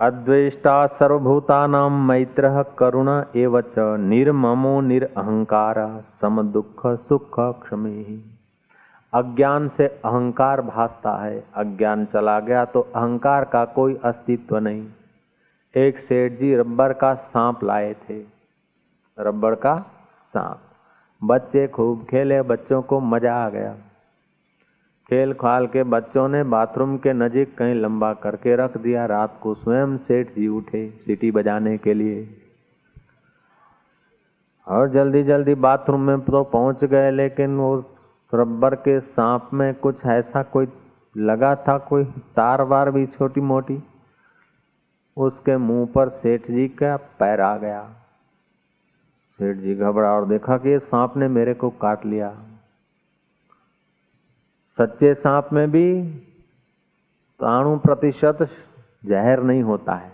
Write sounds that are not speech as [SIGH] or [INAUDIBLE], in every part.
अद्वेष्टा सर्वभूतानां मैत्रः करुण एव च निर्ममो निरअहंकार सम दुख सुख क्षमे। अज्ञान से अहंकार भासता है, अज्ञान चला गया तो अहंकार का कोई अस्तित्व नहीं। एक सेठ जी रबर का सांप लाए थे। रबर का सांप। बच्चे खूब खेले, बच्चों को मज़ा आ गया। खेल खाल के बच्चों ने बाथरूम के नजीक कहीं लंबा करके रख दिया। रात को स्वयं सेठ जी उठे सीटी बजाने के लिए। और जल्दी जल्दी बाथरूम में तो पहुँच गए, लेकिन वो रबर के सांप में कुछ ऐसा कोई लगा था, कोई तार वार भी छोटी मोटी उसके मुँह पर सेठ जी का पैर आ गया। सेठ जी घबरा और देखा कि सांप ने मेरे को काट लिया। सच्चे सांप में भी ताणु प्रतिशत जहर नहीं होता है।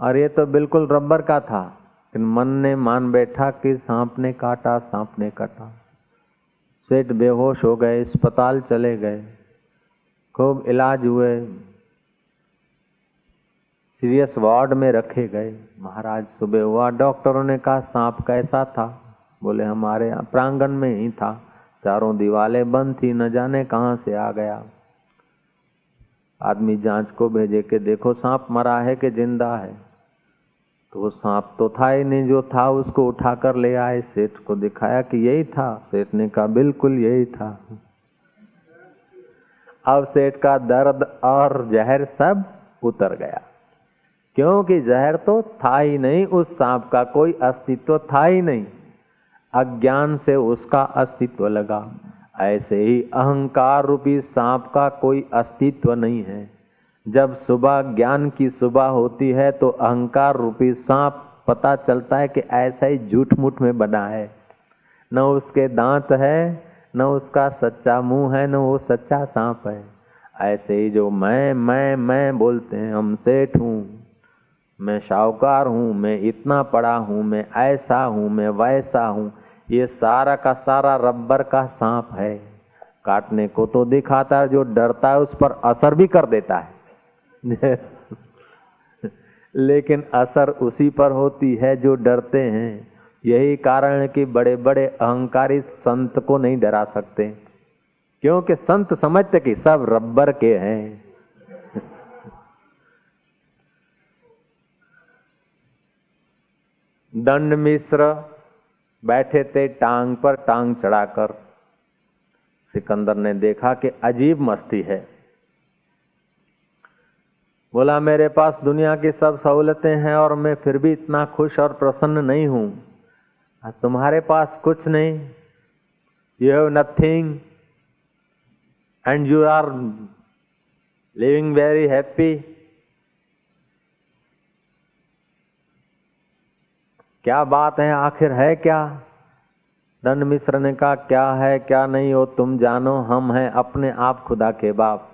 और ये तो बिल्कुल रबर का था, लेकिन मन ने मान बैठा कि सांप ने काटा, सांप ने काटा। सेठ बेहोश हो गए, अस्पताल चले गए। खूब इलाज हुए। सीरियस वार्ड में रखे गए। महाराज सुबह हुआ, डॉक्टरों ने कहा, सांप कैसा था? बोले, हमारे प्रांगण में ही था। चारों दीवारें बंद थी, न जाने कहाँ से आ गया। आदमी जाँच को भेजे के देखो सांप मरा है कि ज़िंदा है। तो वो सांप तो था ही नहीं, जो था उसको उठाकर ले आए। सेठ को दिखाया कि यही था। सेठ ने कहा, बिल्कुल यही था। अब सेठ का दर्द और जहर सब उतर गया। क्योंकि जहर तो था ही नहीं, उस सांप का कोई अस्तित्व था ही नहीं। अज्ञान से उसका अस्तित्व लगा। ऐसे ही अहंकार रूपी सांप का कोई अस्तित्व नहीं है। जब सुबह ज्ञान की सुबह होती है तो अहंकार रूपी सांप पता चलता है कि ऐसा ही झूठ मूठ में बना है। न उसके दांत है, न उसका सच्चा मुँह है, न वो सच्चा सांप है। ऐसे ही जो मैं मैं मैं बोलते हैं, हम सेठ हूँ। मैं शाहूकार हूँ, मैं इतना पड़ा हूँ, मैं ऐसा हूँ, मैं वैसा हूँ। ये सारा का सारा रबर का सांप है। काटने को तो दिखाता है, जो डरता है उस पर असर भी कर देता है। [LAUGHS] लेकिन असर उसी पर होती है जो डरते हैं। यही कारण है कि बड़े बड़े अहंकारी संत को नहीं डरा सकते। क्योंकि संत समझते कि सब रबर के हैं। [LAUGHS] दंड मिश्र बैठे थे टांग पर टांग चढ़ाकर। सिकंदर ने देखा कि अजीब मस्ती है। बोला, मेरे पास दुनिया की सब सहूलतें हैं और मैं फिर भी इतना खुश और प्रसन्न नहीं हूँ। तुम्हारे पास कुछ नहीं। You have nothing and you are living very happy क्या बात है? आखिर है क्या? दंड मिश्र ने कहा, क्या है, क्या नहीं हो, तुम जानो, हम हैं अपने आप खुदा के बाप।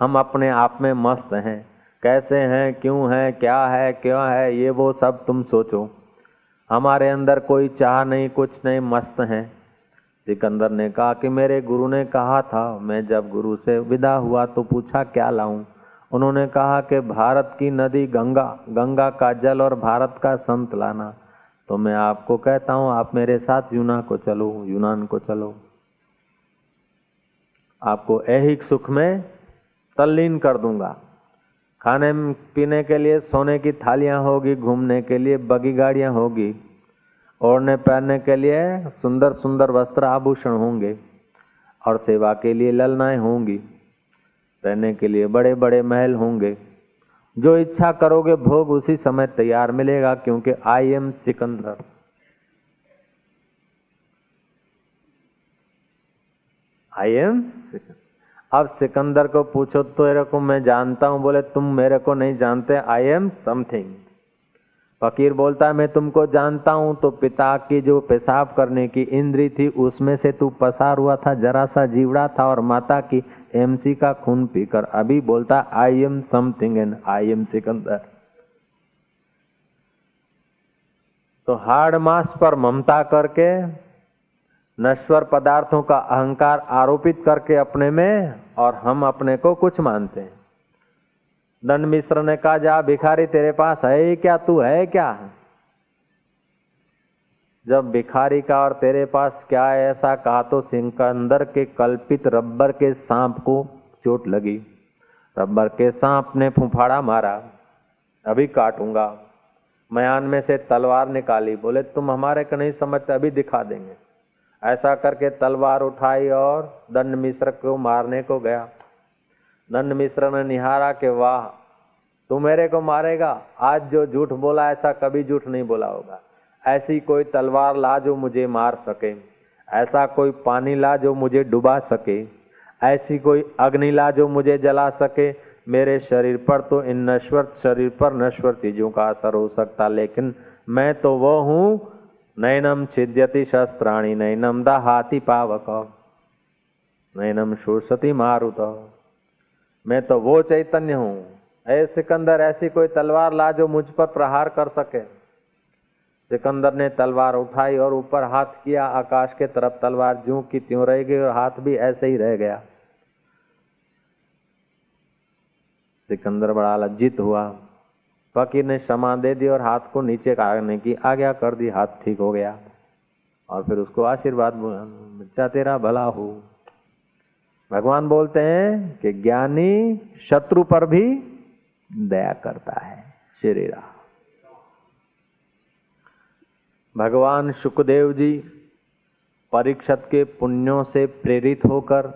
हम अपने आप में मस्त हैं। कैसे हैं, क्यों हैं, क्या है, क्यों है, ये वो सब तुम सोचो। हमारे अंदर कोई चाह नहीं, कुछ नहीं, मस्त हैं। सिकंदर ने कहा कि मेरे गुरु ने कहा था, मैं जब गुरु से विदा हुआ तो पूछा, क्या लाऊं? उन्होंने कहा कि, भारत की नदी गंगा गंगा का जल और भारत का संत लाना। तो मैं आपको कहता हूँ, आप मेरे साथ यूना को चलो, यूनान को चलो। आपको ऐहिक सुख में तल्लीन कर दूँगा। खाने पीने के लिए सोने की थालियाँ होगी, घूमने के लिए बगी गाड़ियाँ होगी, ओढ़ने पहनने के लिए सुंदर सुंदर वस्त्र आभूषण होंगे, और सेवा के लिए ललनाएँ होंगी, रहने के लिए बड़े बड़े महल होंगे। जो इच्छा करोगे, भोग उसी समय तैयार मिलेगा, क्योंकि I am Sikandar. I am Sikandar. अब सिकंदर को पूछो तो मेरे को मैं जानता हूँ, बोले, तुम मेरे को नहीं जानते आई एम समथिंग फकीर बोलता है, मैं तुमको जानता हूँ तो पिता की जो पेशाब करने की इंद्री थी, उसमें से तू पसार हुआ था, जरा सा जीवड़ा था, और माता की एमसी का खून पीकर अभी बोलता I am something and I am Sikandar तो हार्ड मास पर ममता करके, नश्वर पदार्थों का अहंकार आरोपित करके अपने में, और हम अपने को कुछ मानते हैं। दंड मिश्र ने कहा, जा भिखारी तेरे पास है क्या तू है, क्या? जब भिखारी का और तेरे पास क्या है ऐसा कहा तो सिकंदर के कल्पित रब्बर के सांप को चोट लगी। रब्बर के सांप ने फुफाड़ा मारा। अभी काटूँगा। मयान में से तलवार निकाली। बोले, तुम हमारे को नहीं समझते, अभी दिखा देंगे। ऐसा करके तलवार उठाई और दंड मिश्र को मारने को गया। दंड मिश्र ने निहारा के, वाह, तू मेरे को मारेगा? आज जो झूठ बोला, ऐसा कभी झूठ नहीं बोला होगा। ऐसी कोई तलवार ला जो मुझे मार सके, ऐसा कोई पानी ला जो मुझे डुबा सके, ऐसी कोई अग्नि ला जो मुझे जला सके, मेरे शरीर पर तो इन नश्वर शरीर पर नश्वर चीज़ों का असर हो सकता, लेकिन मैं तो वो हूँ। नैनम छिद्यति शस्त्राणी, नैनम दहाति पावक, नैनम शोषति मारुत। मैं तो वो चैतन्य हूँ। ऐ सिकंदर, ऐसी कोई तलवार ला जो मुझ पर प्रहार कर सके। सिकंदर ने तलवार उठाई और ऊपर हाथ किया। आकाश के तरफ़ तलवार जू की त्यों रह गई और हाथ भी ऐसे ही रह गया। सिकंदर बड़ा लज्जित हुआ। फकीर ने क्षमा दे दी और हाथ को नीचे काटने की आज्ञा कर दी। हाथ ठीक हो गया और फिर उसको आशीर्वाद बच्चा तेरा भला हो। भगवान बोलते हैं कि ज्ञानी शत्रु पर भी दया करता है। श्री राम। भगवान सुखदेव जी परीक्षत के पुण्यों से प्रेरित होकर,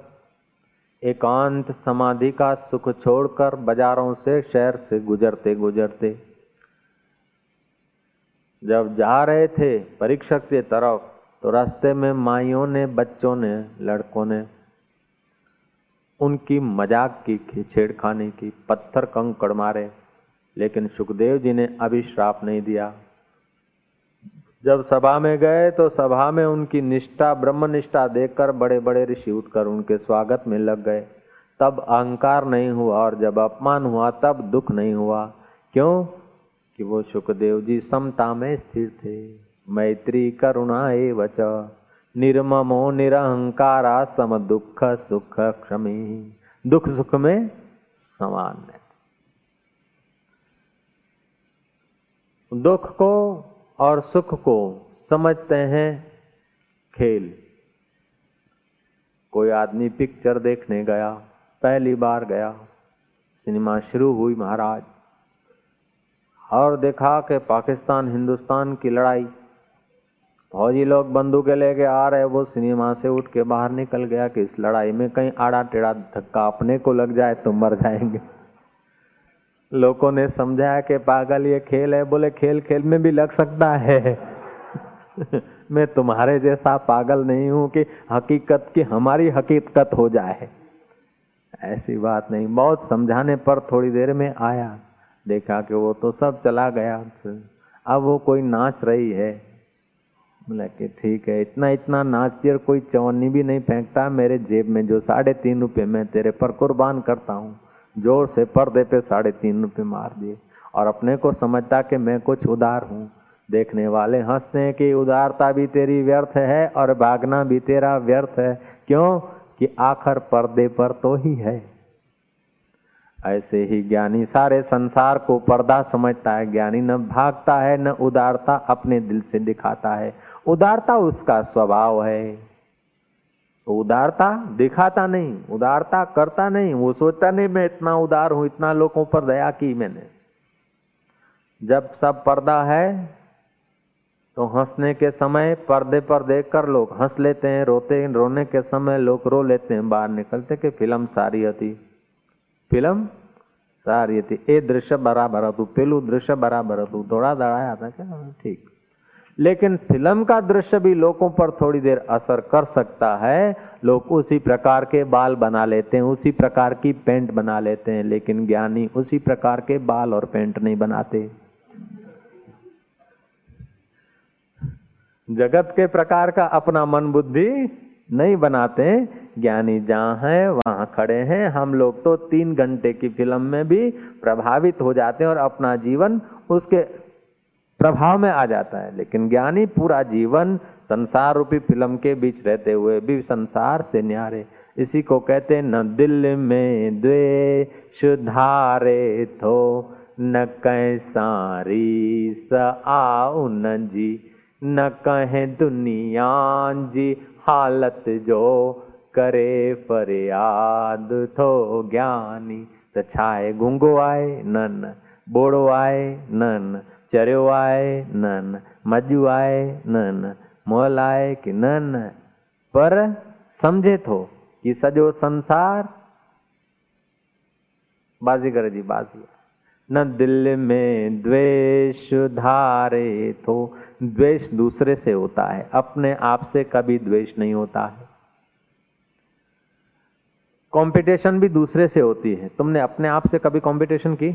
एकांत समाधि का सुख छोड़कर बाजारों से, शहर से गुजरते गुजरते, जब जा रहे थे परीक्षक के तरफ़ तो रास्ते में माइयों ने, बच्चों ने, लड़कों ने, उनकी मज़ाक की छेड़खानी की, पत्थर कंकड़ मारे, लेकिन सुखदेव जी ने अभी श्राप नहीं दिया। जब सभा में गए तो सभा में उनकी निष्ठा ब्रह्म निष्ठा देखकर बड़े बड़े ऋषि उठकर उनके स्वागत में लग गए। तब अहंकार नहीं हुआ और जब अपमान हुआ, तब दुख नहीं हुआ। क्यों? कि वो सुखदेव जी समता में स्थिर थे। मैत्री करुणा ए एवच। निर्ममो निरहंकारा सम दुख सुख क्षमी। दुख सुख में समान है दुख को और सुख को समझते हैं खेल। कोई आदमी पिक्चर देखने गया, पहली बार गया सिनेमा शुरू हुई महाराज। और देखा कि पाकिस्तान हिंदुस्तान की लड़ाई। फौजी लोग बंदूकें लेके आ रहे, वो सिनेमा से उठ के बाहर निकल गया कि इस लड़ाई में कहीं आड़ा टेढ़ा धक्का अपने को लग जाए तो मर जाएँगे। लोगों ने समझाया कि पागल ये खेल है, बोले, खेल खेल में भी लग सकता है। [LAUGHS] मैं तुम्हारे जैसा पागल नहीं हूँ कि हकीकत, की हमारी हकीकत हो जाए। ऐसी बात नहीं, बहुत समझाने पर थोड़ी देर में आया। देखा कि वो तो सब चला गया। अब वो कोई नाच रही है। बोला कि ठीक है, इतना इतना नाचियर कोई चौनी भी नहीं फेंकता। मेरे जेब में जो साढ़े तीन रुपये मैं तेरे पर कुर्बान करता हूँ। ज़ोर से पर्दे पे साढ़े तीन रुपये मार दिए और अपने को समझता कि मैं कुछ उदार हूँ। देखने वाले हँसते हैं कि उदारता भी तेरी व्यर्थ है और भागना भी तेरा व्यर्थ है। क्यों? कि आखिर पर्दे पर तो ही है। ऐसे ही ज्ञानी सारे संसार को पर्दा समझता है। ज्ञानी न भागता है, न उदारता अपने दिल से दिखाता है। उदारता उसका स्वभाव है। तो उदारता दिखाता नहीं उदारता करता नहीं वो सोचता नहीं मैं इतना उदार हूं इतना लोगों पर दया की मैंने जब सब पर्दा है तो हंसने के समय पर्दे पर देखकर लोग हंस लेते हैं रोते रोने के समय लोग रो लेते हैं बाहर निकलते कि फिल्म सारी હતી फिल्म સારી હતી એ દૃશ્ય બરાબર હતું પેલું દૃશ્ય બરાબર હતું થોડા દળાયા હતા કે ઠીક लेकिन फ़िल्म का दृश्य भी लोगों पर थोड़ी देर असर कर सकता है। लोग उसी प्रकार के बाल बना लेते हैं, उसी प्रकार की पेंट बना लेते हैं, लेकिन ज्ञानी उसी प्रकार के बाल और पेंट नहीं बनाते। जगत के प्रकार का अपना मन बुद्धि नहीं बनाते। ज्ञानी जहाँ है, वहाँ खड़े हैं। हम लोग तो तीन घंटे की फ़िल्म में भी प्रभावित हो जाते हैं और अपना जीवन उसके प्रभाव में आ जाता है। लेकिन ज्ञानी पूरा जीवन संसार रूपी फ़िल्म के बीच रहते हुए भी संसार से न्यारे। इसी को कहते न दिल में द्वेष धारे थो, न कह सारी स आउ न जी, न कहे दुनिया जी, हालत जो करे फरियाद थो ज्ञानी। त छाए घुंगो आए न न बोड़ो आए न चरियो आए न मजू आए न मोल आए कि न पर समझे थो कि सॼो संसार बाज़ीगर जी बाज़ी न दिल में द्वेष धारे तो द्वेष दूसरे से होता है। अपने आप से कभी द्वेष नहीं होता है। कंपटीशन भी दूसरे से होती है। तुमने अपने आप से कभी कंपटीशन की?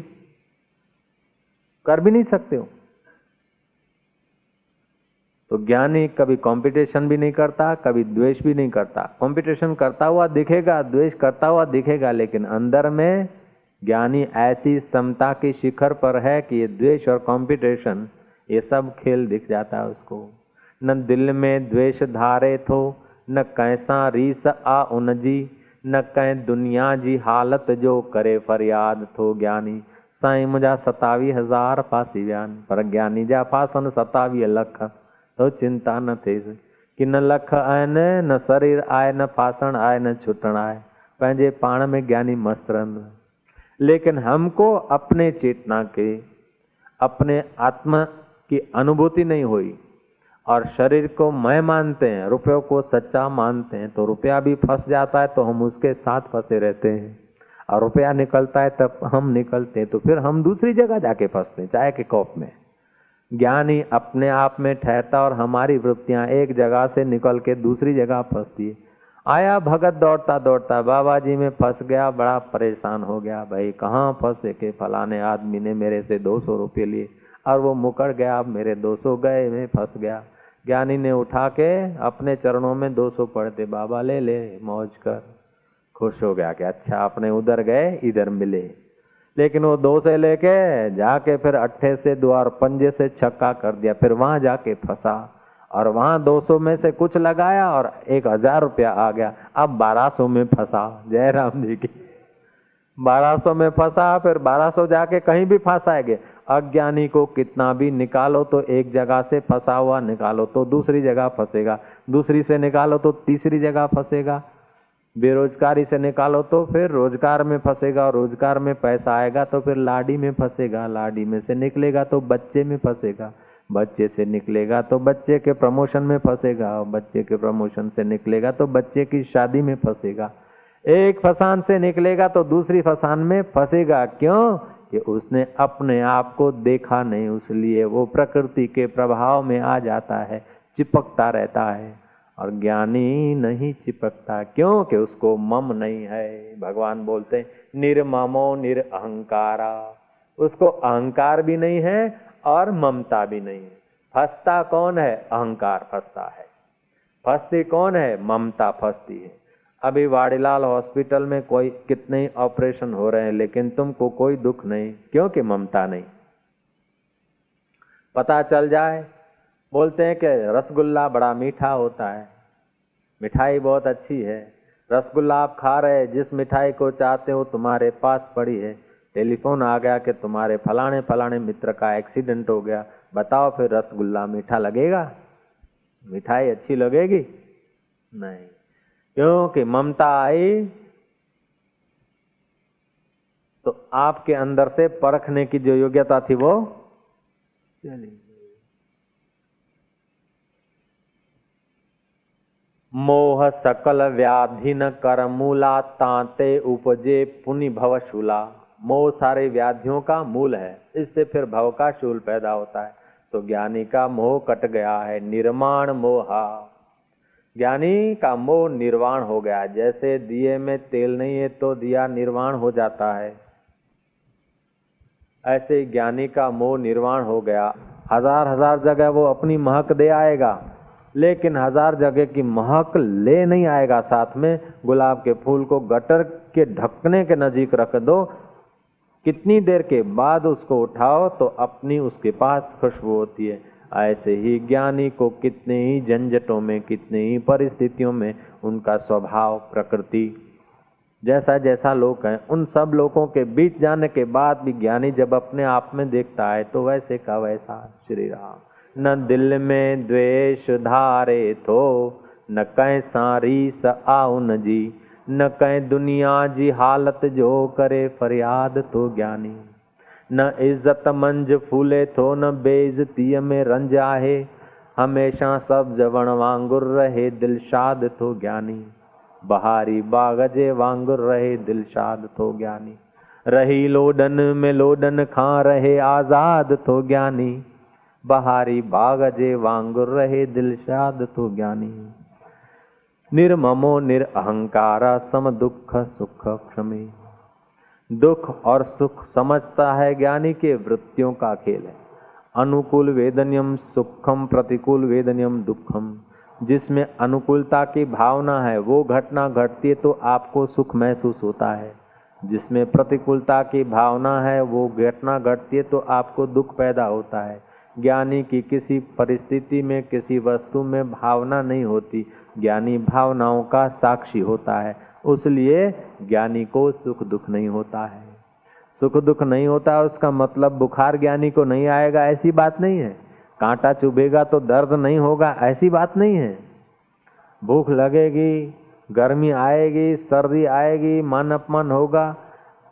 कर भी नहीं सकते हो। तो ज्ञानी कभी कंपटीशन भी नहीं करता, कभी द्वेष भी नहीं करता। कंपटीशन करता हुआ दिखेगा, द्वेष करता हुआ दिखेगा, लेकिन अंदर में ज्ञानी ऐसी समता के शिखर पर है कि ये द्वेष और कंपटीशन ये सब खेल दिख जाता है उसको। न दिल में द्वेष धारे थो, न कैसा रीस आ उनजी न कह दुनिया जी हालत जो करे फरियाद थो ज्ञानी। साईं मुंहिंजा सतावीह हज़ार फासी विया आहिनि पर ज्ञानी जा फासनि सतावीह लख। तो चिंता न थिएसि कि न लख आहिनि, न शरीर आहे, न फासण आहे, न छुटण आहे। पंहिंजे पाण में ज्ञानी मस्त रहंदो लेकिन हमको अपने चेतना के, अपने आत्मा की अनुभूति नहीं हुई। और शरीर को मैं मानते हैं, रुपयों को सच्चा मानते हैं तो रुपया भी फंस जाता है तो हम उसके साथ फंसे रहते हैं। और रुपया निकलता है, तब हम निकलते हैं तो फिर हम दूसरी जगह जाके फंसते हैं, चाय के कॉप में। ज्ञानी अपने आप में ठहरता और हमारी वृत्तियाँ एक जगह से निकल के दूसरी जगह फंसती है। आया भगत दौड़ता दौड़ता, बाबा जी में फंस गया, बड़ा परेशान हो गया, भाई कहाँ फंसे के फलाने आदमी ने मेरे से दो सौ रुपये लिए, और वो मुकर गया, अब मेरे दो सौ गए मैं फंस गया। ज्ञानी ने उठा के अपने चरणों में दो सौ पढ़ते बाबा ले ले मौज कर। खुश हो गया कि अच्छा अपने उधर गए, इधर मिले। लेकिन वो दो से लेके जाके फिर अट्ठे से दो और पंजे से छक्का कर दिया, फिर वहाँ जाके फंसा। और वहाँ दो सौ में से कुछ लगाया और एक हज़ार रुपया आ गया। अब बारह सौ में फंसा, जय राम जी की। बारह सौ में फंसा, फिर बारह सौ जाके कहीं भी फंसाएँगे। अज्ञानी को कितना भी निकालो तो एक जगह से फंसा हुआ निकालो तो दूसरी जगह फंसेगा। दूसरी से निकालो तो तीसरी जगह फंसेगा। बेरोजगारी से निकालो तो फिर रोज़गार में फंसेगा, और रोज़गार में पैसा आएगा तो फिर लाडी में फंसेगा, लाडी में से निकलेगा तो बच्चे में फंसेगा। बच्चे से निकलेगा तो बच्चे के प्रमोशन में फंसेगा, और बच्चे के प्रमोशन से निकलेगा तो बच्चे की शादी में फंसेगा। एक फसान से निकलेगा तो दूसरी फसान में फंसेगा। क्यों? कि उसने अपने आप को देखा नहीं, उसलिए वो प्रकृति के प्रभाव में आ जाता है, चिपकता रहता है। और ज्ञानी नहीं चिपकता क्यों कि उसको मम नहीं है। भगवान बोलते निर्ममो निरअहकारा उसको अहंकार भी नहीं है और ममता भी नहीं है। फंसता कौन है? अहंकार फंसता है। फंसती कौन है? ममता फंसती है। अभी वाड़ीलाल हॉस्पिटल में कोई कितने ऑपरेशन हो रहे हैं, लेकिन तुमको कोई दुख नहीं, क्योंकि ममता नहीं। पता चल जाए बोलते हैं कि रसगुल्ला बड़ा मीठा होता है। मिठाई बहुत अच्छी है। रसगुल्ला आप खा रहे हैं, जिस मिठाई को चाहते हो तुम्हारे पास पड़ी है। टेलीफोन आ गया कि तुम्हारे फलाने फलाने मित्र का एक्सीडेंट हो गया। बताओ फिर रसगुल्ला मीठा लगेगा? मिठाई अच्छी लगेगी? नहीं। क्योंकि ममता आई तो आपके अंदर से परखने की जो योग्यता थी वो चली। मोह सकल व्याधि न कर मूला तांते उपजे पुनि भवशूला मोह सारे व्याधियों का मूल है, इससे फिर भव का शूल पैदा होता है। तो ज्ञानी का मोह कट गया है, निर्माण मोहा। ज्ञानी का मोह निर्वाण हो गया, जैसे दिए में तेल नहीं है तो दिया निर्वाण हो जाता है। ऐसे ज्ञानी का मोह निर्वाण हो गया। हज़ार हज़ार जगह वो अपनी महक दे आएगा। लेकिन हज़ार जगह की महक ले नहीं आएगा। साथ में गुलाब के फूल को गटर के ढकने के नजीक रख दो। कितनी देर के बाद उसको उठाओ तो अपनी उसके पास खुशबू होती है। ऐसे ही ज्ञानी को कितने ही झंझटों में, कितने ही परिस्थितियों में उनका स्वभाव, प्रकृति जैसा जैसा लोग हैं, उन सब लोगों के बीच जाने के बाद भी ज्ञानी जब अपने आप में देखता है तो वैसे का वैसा श्री राम। न दिल में द्वेष धारे थो, न कह स आउ न जी, न कह दुनिया जी हालत जो करे फरियाद तो ज्ञानी। न इज़्ज़त मंज फूले थो, न बेइज्जती में रंज आहे, हमेशा सब जवण वांगुर रहे दिलशाद तो ज्ञानी। बहारी बागजे वांगुर रहे दिलशाद तो ज्ञानी। रही लोडन में लोडन खा रहे आज़ाद तो ज्ञानी। बहारी बागजे वांगुर रहे दिलशाद तो ज्ञानी। निर्ममो निरअहकारा सम दुख सुख क्षमे। दुख और सुख समझता है ज्ञानी के वृत्तियों का खेल है। अनुकूल वेदनियम सुखम प्रतिकूल वेदनियम दुखम। जिसमें अनुकूलता की भावना है, वो घटना घटती है तो आपको सुख महसूस होता है। जिसमें प्रतिकूलता की भावना है, वो घटना घटती है तो आपको दुख पैदा होता है। ज्ञानी की किसी परिस्थिति में, किसी वस्तु में भावना नहीं होती। ज्ञानी भावनाओं का साक्षी होता है। उसलिए ज्ञानी को सुख दुख नहीं होता है। सुख दुख नहीं होता, उसका मतलब बुखार ज्ञानी को नहीं आएगा, ऐसी बात नहीं है। कांटा चुभेगा तो दर्द नहीं होगा, ऐसी बात नहीं है। भूख लगेगी, गर्मी आएगी, सर्दी आएगी, मन अपमान होगा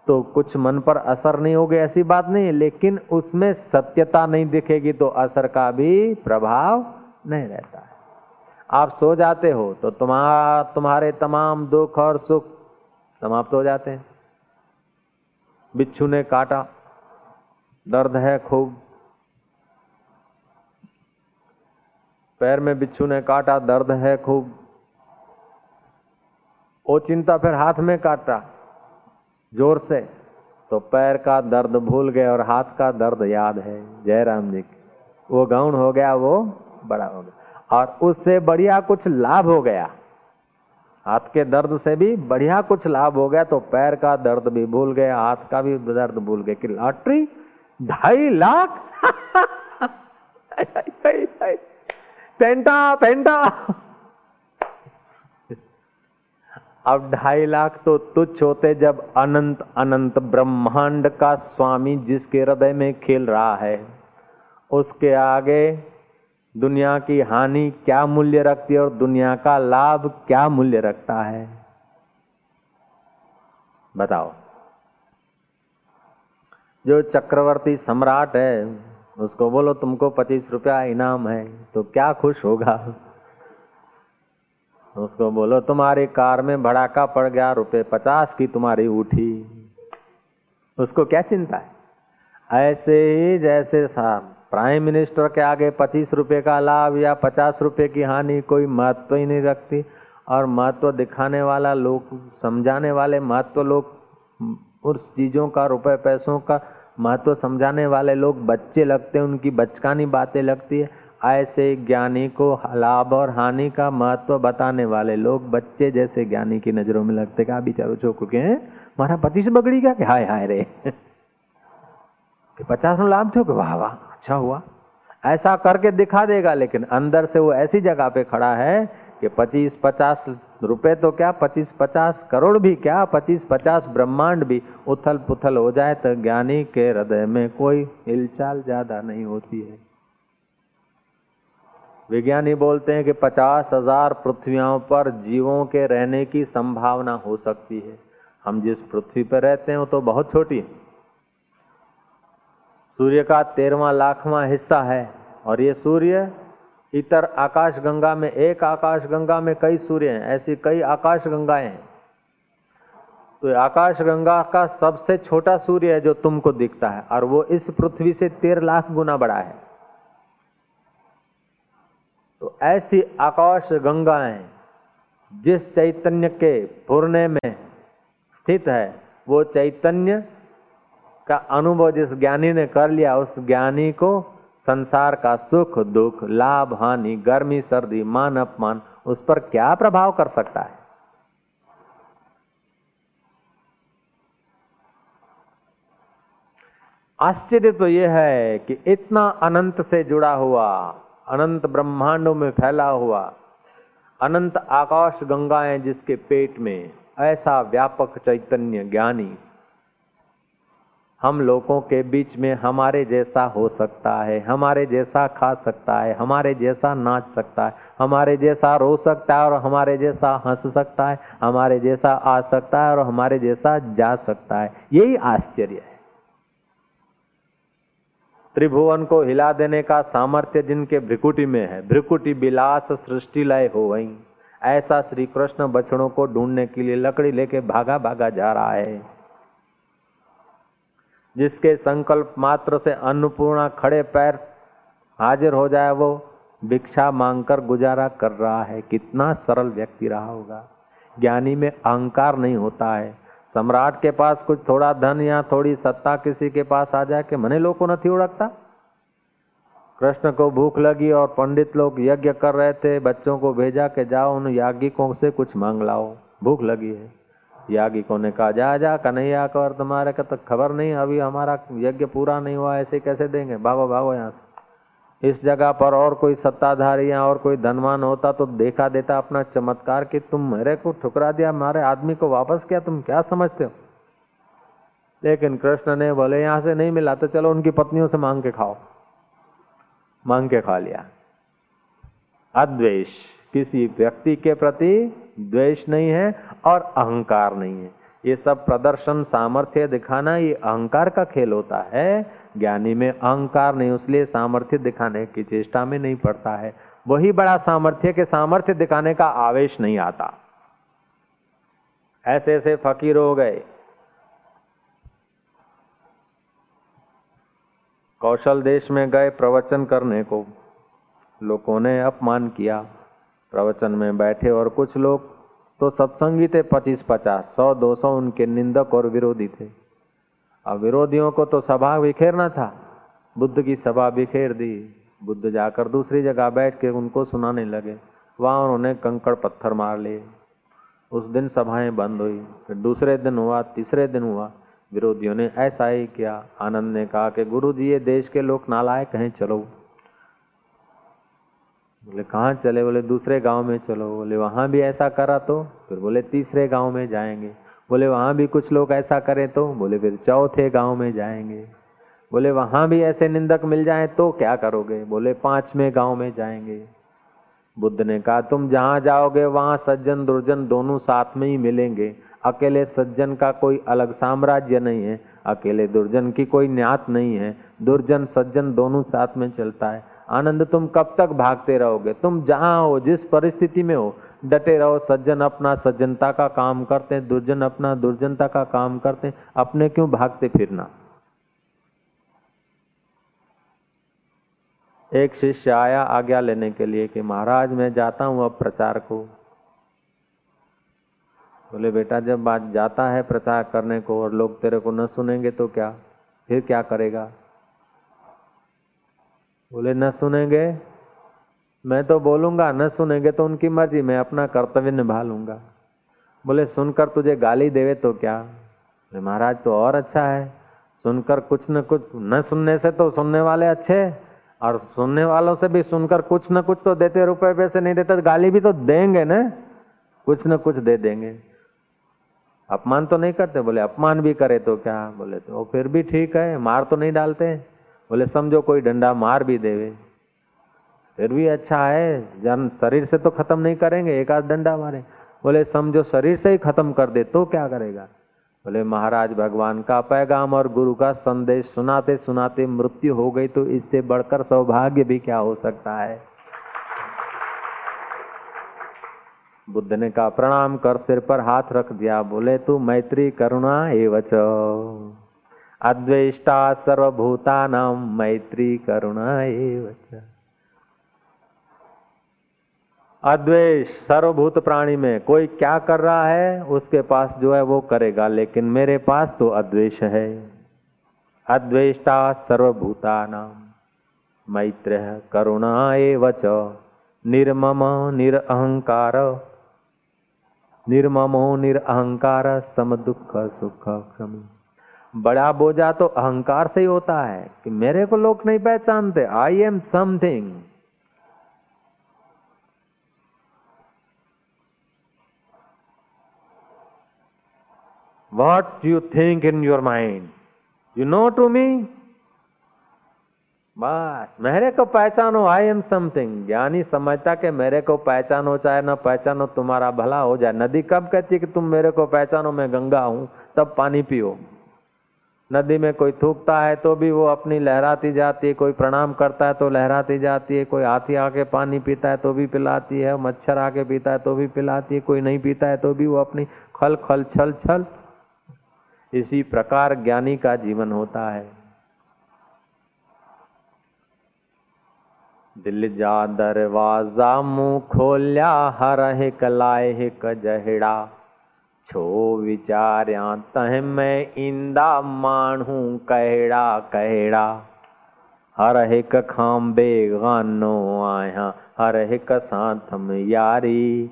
तो कुछ मन पर असर नहीं होगा, ऐसी बात नहीं है लेकिन उसमें सत्यता नहीं दिखेगी तो असर का भी प्रभाव नहीं रहता है। आप सो जाते हो तो तुम्हारा, तुम्हारे तमाम दुख और सुख समाप्त हो जाते हैं। बिच्छू ने काटा, दर्द है खूब। पैर में बिच्छू ने काटा, दर्द है खूब। वो चिंता फिर हाथ में काटा। ज़ोर से तो पैर का दर्द भूल गए और हाथ का दर्द याद है। जयराम जी, वो गौण हो गया, वो बड़ा हो गया। और उससे बढ़िया कुछ लाभ हो गया। हाथ के दर्द से भी बढ़िया कुछ लाभ हो गया तो पैर का दर्द भी भूल गए हाथ का भी दर्द भूल गए कि लॉटरी? ढाई लाख? [LAUGHS] पेंटा पेंटा। अब ढाई लाख तो तुच्छ होते जब अनंत अनंत ब्रह्मांड का स्वामी जिसके हृदय में खेल रहा है, उसके आगे दुनिया की हानि क्या मूल्य रखती है और दुनिया का लाभ क्या मूल्य रखता है? बताओ। जो चक्रवर्ती सम्राट है, उसको बोलो, तुमको पच्चीस रुपया इनाम है तो क्या खुश होगा? उसको बोलो, तुम्हारी कार में भड़ाका पड़ गया, रुपए पचास की तुम्हारी उठी। उसको क्या चिंता है? ऐसे ही जैसे प्राइम मिनिस्टर के आगे पच्चीस रुपए का लाभ या पचास रुपए की हानि कोई महत्व ही नहीं रखती। और महत्व दिखाने वाला लोग, समझाने वाले महत्व लोग, उस चीज़ों का, रुपए पैसों का महत्व समझाने वाले लोग बच्चे लगते हैं, उनकी बचकानी बातें लगती है। ऐसे ज्ञानी को लाभ और हानि का महत्व बताने वाले लोग बच्चे जैसे ज्ञानी की नज़रों में लगते क्या बिचारो चौक के हैं। मारा पति से बगड़ी क्या कि हाय हाय रे। कि पचास लाभ थे वाह वाह अच्छा हुआ। ऐसा करके दिखा देगा, लेकिन अंदर से वो ऐसी जगह पे खड़ा है कि पच्चीस पचास रुपए तो क्या पच्चीस पचास करोड़ भी क्या पच्चीस पचास ब्रह्मांड भी उथल पुथल हो जाए तो ज्ञानी के हृदय में कोई हिलचाल ज़्यादा नहीं होती है। विज्ञानी बोलते हैं कि पचास हज़ार पृथ्वियों पर जीवों के रहने की संभावना हो सकती है। हम जिस पृथ्वी पर रहते हैं, वो तो बहुत छोटी है। सूर्य का तेरवा लाखवा हिस्सा है और ये सूर्य इतर आकाश गंगा में, एक आकाश गंगा में कई सूर्य हैं, ऐसी कई आकाश गंगाएँ हैं। तो आकाश गंगा का सबसे छोटा सूर्य है जो तुमको दिखता है, और वो इस पृथ्वी से तेरह लाख गुना बड़ा है। तो ऐसी आकाश गंगाएँ जिस चैतन्य के पूर्णे में स्थित है, वो चैतन्य का अनुभव जिस ज्ञानी ने कर लिया, उस ज्ञानी को संसार का सुख, दुख, लाभ, हानि, गर्मी, सर्दी, मान, अपमान, उस पर क्या प्रभाव कर सकता है? आश्चर्य तो यह है कि इतना अनंत से जुड़ा हुआ अनंत ब्रह्मांडों में फैला हुआ अनंत आकाश गंगाएँ जिसके पेट में ऐसा व्यापक चैतन्य ज्ञानी हम लोगों के बीच में हमारे जैसा हो सकता है, हमारे जैसा खा सकता है, हमारे जैसा नाच सकता है, हमारे जैसा रो सकता है और हमारे जैसा हंस सकता है, हमारे जैसा आ सकता है और हमारे जैसा जा सकता है। यही आश्चर्य है। त्रिभुवन को हिला देने का सामर्थ्य जिनके भ्रिकुटी में है, भ्रिकुटी बिलास सृष्टि लय हो वही ऐसा श्री कृष्ण बछड़ों को ढूँढने के लिए लकड़ी लेके भागा भागा जा रहा है। जिसके संकल्प मात्र से अन्नपूर्णा खड़े पैर हाजिर हो जाए, वो भिक्षा मांगकर गुजारा कर रहा है। कितना सरल व्यक्ति रहा होगा। ज्ञानी में अहंकार नहीं होता है। सम्राट के पास कुछ थोड़ा धन या थोड़ी सत्ता किसी के पास आ जाए कि मने लोग को नहीं उड़कता कृष्ण को भूख लगी और पंडित लोग यज्ञ कर रहे थे। बच्चों को भेजा के जाओ, उन याज्ञिकों से कुछ मांग लाओ। भूख लगी है। याज्ञिकों ने कहा, जा जा, कन्हैया कर तुम्हारे का तो खबर नहीं। अभी हमारा यज्ञ पूरा नहीं हुआ, ऐसे कैसे देंगे? भागो भागो यहाँ से। इस जगह पर और कोई सत्ताधारी या और कोई धनवान होता तो देखा देता अपना चमत्कार कि तुम मेरे को ठुकरा दिया, हमारे आदमी को वापस किया, तुम क्या समझते हो? लेकिन कृष्ण ने बोले, यहाँ से नहीं मिला तो चलो उनकी पत्नियों से मांग के खाओ। मांग के खा लिया। अद्वेश किसी व्यक्ति के प्रति द्वेष नहीं है और अहंकार नहीं है। ये सब प्रदर्शन, सामर्थ्य दिखाना, ये अहंकार का खेल होता है। ज्ञानी में अहंकार नहीं, उसलिए सामर्थ्य दिखाने की चेष्टा में नहीं पड़ता है। वही बड़ा सामर्थ्य के सामर्थ्य दिखाने का आवेश नहीं आता। ऐसे ऐसे फकीर हो गए। कौशल देश में गए प्रवचन करने को। लोगों ने अपमान किया। प्रवचन में बैठे और कुछ लोग तो सत्संगी थे पच्चीस पचास सौ, दो सौ उनके निंदक और विरोधी थे। अब विरोधियों को तो सभा बिखेरना था। बुद्ध की सभा बिखेर दी। बुद्ध जाकर दूसरी जगह बैठ के उनको सुनाने लगे। वहाँ उन्होंने कंकड़ पत्थर मार लिए। उस दिन सभाएँ बंद हुई। फिर दूसरे दिन हुआ, तीसरे दिन हुआ। विरोधियों ने ऐसा ही किया। आनंद ने कहा कि गुरु जी ये देश के लोग नालायक हैं, चलो। बोले, कहाँ चले? बोले, दूसरे गाँव में चलो। बोले, वहाँ भी ऐसा करा तो? फिर बोले, तीसरे गाँव में जाएँगे। बोले, वहाँ भी कुछ लोग ऐसा करें तो? बोले, फिर चौथे गाँव में जाएँगे। बोले, वहाँ भी ऐसे निंदक मिल जाए तो क्या करोगे? बोले, पाँचवें गाँव में जाएँगे। बुद्ध ने कहा, तुम जहाँ जाओगे, वहाँ सज्जन दुर्जन दोनों साथ में ही मिलेंगे। अकेले सज्जन का कोई अलग साम्राज्य नहीं है, अकेले दुर्जन की कोई न्यात नहीं है। दुर्जन सज्जन दोनों साथ में चलता है। आनंद तुम कब तक भागते रहोगे? तुम जहाँ हो, जिस परिस्थिति में हो डटे रहो, सज्जन अपना सज्जनता का काम करते हैं, दुर्जन अपना दुर्जनता का काम करते हैं, अपने क्यों भागते फिरना? एक शिष्य आया आज्ञा लेने के लिए कि महाराज, मैं जाता हूँ अब प्रचार को। बोले, बेटा, जब बात जाता है प्रचार करने को और लोग तेरे को न सुनेंगे तो क्या? फिर क्या करेगा? बोले, न सुनेंगे? मैं तो बोलूँगा, न सुनेंगे तो उनकी मर्ज़ी, मैं अपना कर्तव्य निभा लूँगा। बोले, सुनकर तुझे गाली देवे तो क्या? महाराज तो और अच्छा है। सुनकर कुछ न कुछ, न सुनने से तो सुनने वाले अच्छे, और सुनने वालों से भी सुनकर कुछ न कुछ तो देते, रुपए पैसे नहीं देते गाली भी तो देंगे ना? कुछ न कुछ दे देंगे। अपमान तो नहीं करते? बोले, अपमान भी करे तो क्या? बोले तो फिर भी ठीक है, मार तो नहीं डालते। बोले, समझो कोई डंडा मार भी देवे। फिर भी अच्छा है। जन शरीर से तो खत्म नहीं करेंगे, एक आध डंडा मारे। बोले समझो शरीर से ही खत्म कर दे तो क्या करेगा? बोले, महाराज, भगवान का पैगाम और गुरु का संदेश सुनाते सुनाते मृत्यु हो गई तो इससे बढ़कर सौभाग्य भी क्या हो सकता है? बुद्ध ने कहा, प्रणाम, कर सिर पर हाथ रख दिया। बोले, तू मैत्री करुणा एवच। अद्वेष्टा सर्वभूतानां मैत्री करुणा एवच। अद्वेष सर्वभूत प्राणी में कोई क्या कर रहा है, उसके पास जो है वो करेगा, लेकिन मेरे पास तो अद्वेष है। अद्वेष्टा सर्वभूतानां मैत्र करुणा एवच निर्मम निरअहंकार निर्ममो निरअहकार सम दुख सुख क्षमी बड़ा बोझा तो अहंकार से ही होता है, कि मेरे को लोग नहीं पहचानते I am something What you think in your mind? You know to me? बस, मेरे को पहचानो आई एम समथिंग ज्ञानी समझता कि मेरे को पहचानो चाहे ना पहचानो, तुम्हारा भला हो जाए नदी कब कहती कि तुम मेरे को पहचानो, मैं गंगा हूँ, तब पानी पियो नदी में कोई थूकता है तो भी वो अपनी लहराती जाती है, कोई प्रणाम करता है तो लहराती जाती है, कोई हाथी आके पानी पीता है तो भी पिलाती है, मच्छर आके पीता है तो भी पिलाती है, कोई नहीं पीता है तो भी वो अपनी खल खल छल छल इसी प्रकार ज्ञानी का जीवन होता है। दिल जा दरवाज़ा मुँह खोलिया, हर हिक लाए जहिड़ा। छो विचारिया, तह मैं इंदा माण्हू कहिड़ा कहिड़ा। हर हिक खां बेगानो आहियाँ हर हिक सां थम यारी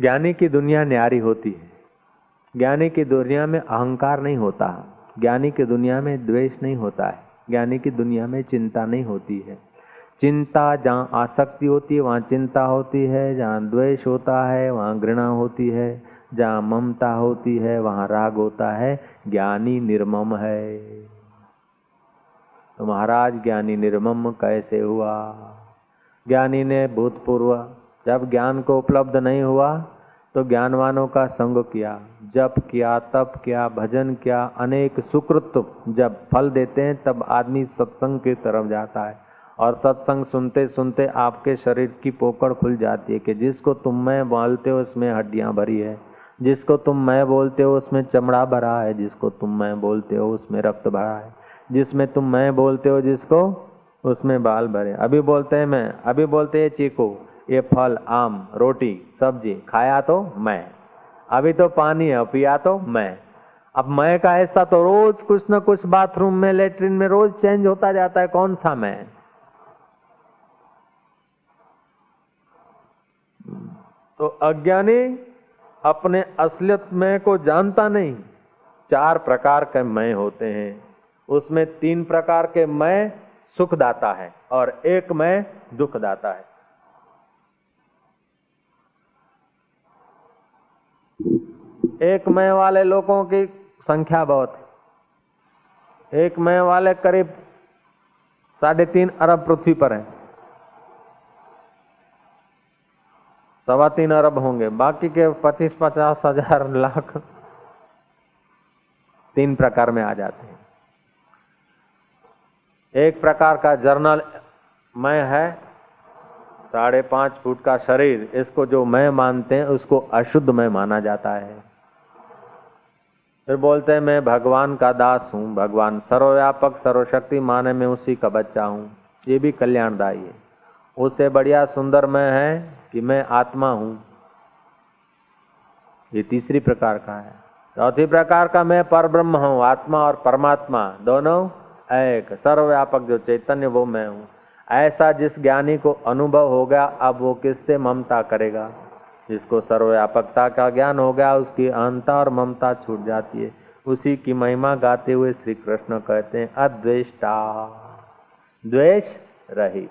ज्ञानी की दुनिया न्यारी होती है। ज्ञानी की दुनिया में अहंकार नहीं होता। ज्ञानी की दुनिया में द्वेष नहीं होता है। ज्ञानी की दुनिया में चिंता नहीं होती है। चिंता जहाँ आसक्ति होती है, वहाँ चिंता होती है। जहाँ द्वेष होता है, वहाँ घृणा होती है। जहाँ ममता होती है, वहाँ राग होता है। ज्ञानी निर्मम है। तो महाराज, ज्ञानी निर्मम कैसे हुआ? ज्ञानी ने भूतपूर्व जब ज्ञान को उपलब्ध नहीं हुआ तो ज्ञानवानों का संग किया, जप किया, तप किया, भजन किया, अनेक सुकृत जब फल देते हैं, तब आदमी सत्संग की तरफ़ जाता है। और सत्संग सुनते सुनते आपके शरीर की पोकड़ खुल जाती है कि जिसको तुम मैं बोलते हो, उसमें हड्डियाँ भरी है। जिसको तुम मैं बोलते हो, उसमें चमड़ा भरा है। जिसको तुम मैं बोलते हो, उसमें रक्त भरा है। जिसमें तुम मैं बोलते हो, जिसको उसमें बाल भरे अभी बोलते हैं मैं, अभी बोलते हैं चीकू। ये फल, आम, रोटी, सब्ज़ी खाया तो मैं। अभी तो पानी है, पिया तो मैं। अब मैं का ऐसा तो रोज कुछ न कुछ बाथरूम में, लेटरिन में रोज चेंज होता जाता है, कौन सा मैं? तो अज्ञानी अपने असलियत में को जानता नहीं। चार प्रकार के मैं होते हैं। उसमें तीन प्रकार के मैं सुख दाता है और एक मैं दुख दाता है। एक मय वाले लोगों की संख्या बहुत है। एक मय वाले करीब साढ़े तीन अरब पृथ्वी पर हैं। सवा तीन अरब होंगे। बाकी के पच्चीस, पचास हज़ार [LAUGHS] लाख तीन प्रकार में आ जाते हैं। एक प्रकार का जर्नल मैं है, साढ़े पाँच फुट का शरीर। इसको जो मैं मानते हैं, उसको अशुद्ध में माना जाता है। फिर बोलते हैं, मैं भगवान का दास हूँ, भगवान सर्वव्यापक सर्वशक्ति माने में उसी का बच्चा हूँ। ये भी कल्याणदायी है। उससे बढ़िया सुंदर मैं है कि मैं आत्मा हूँ। ये तीसरी प्रकार का है। चौथी प्रकार का मैं पर ब्रह्म हूँ, आत्मा और परमात्मा, दोनों एक। सर्वव्यापक जो चैतन्य, वो मैं हूँ। ऐसा जिस ज्ञानी को अनुभव हो गया, अब वो किससे ममता करेगा? जिसको सर्वव्यापकता का ज्ञान हो गया, उसकी अहंता और ममता छूट जाती है। उसी की महिमा गाते हुए श्री कृष्ण कहते हैं, अद्वेष्टा, द्वेष रहित।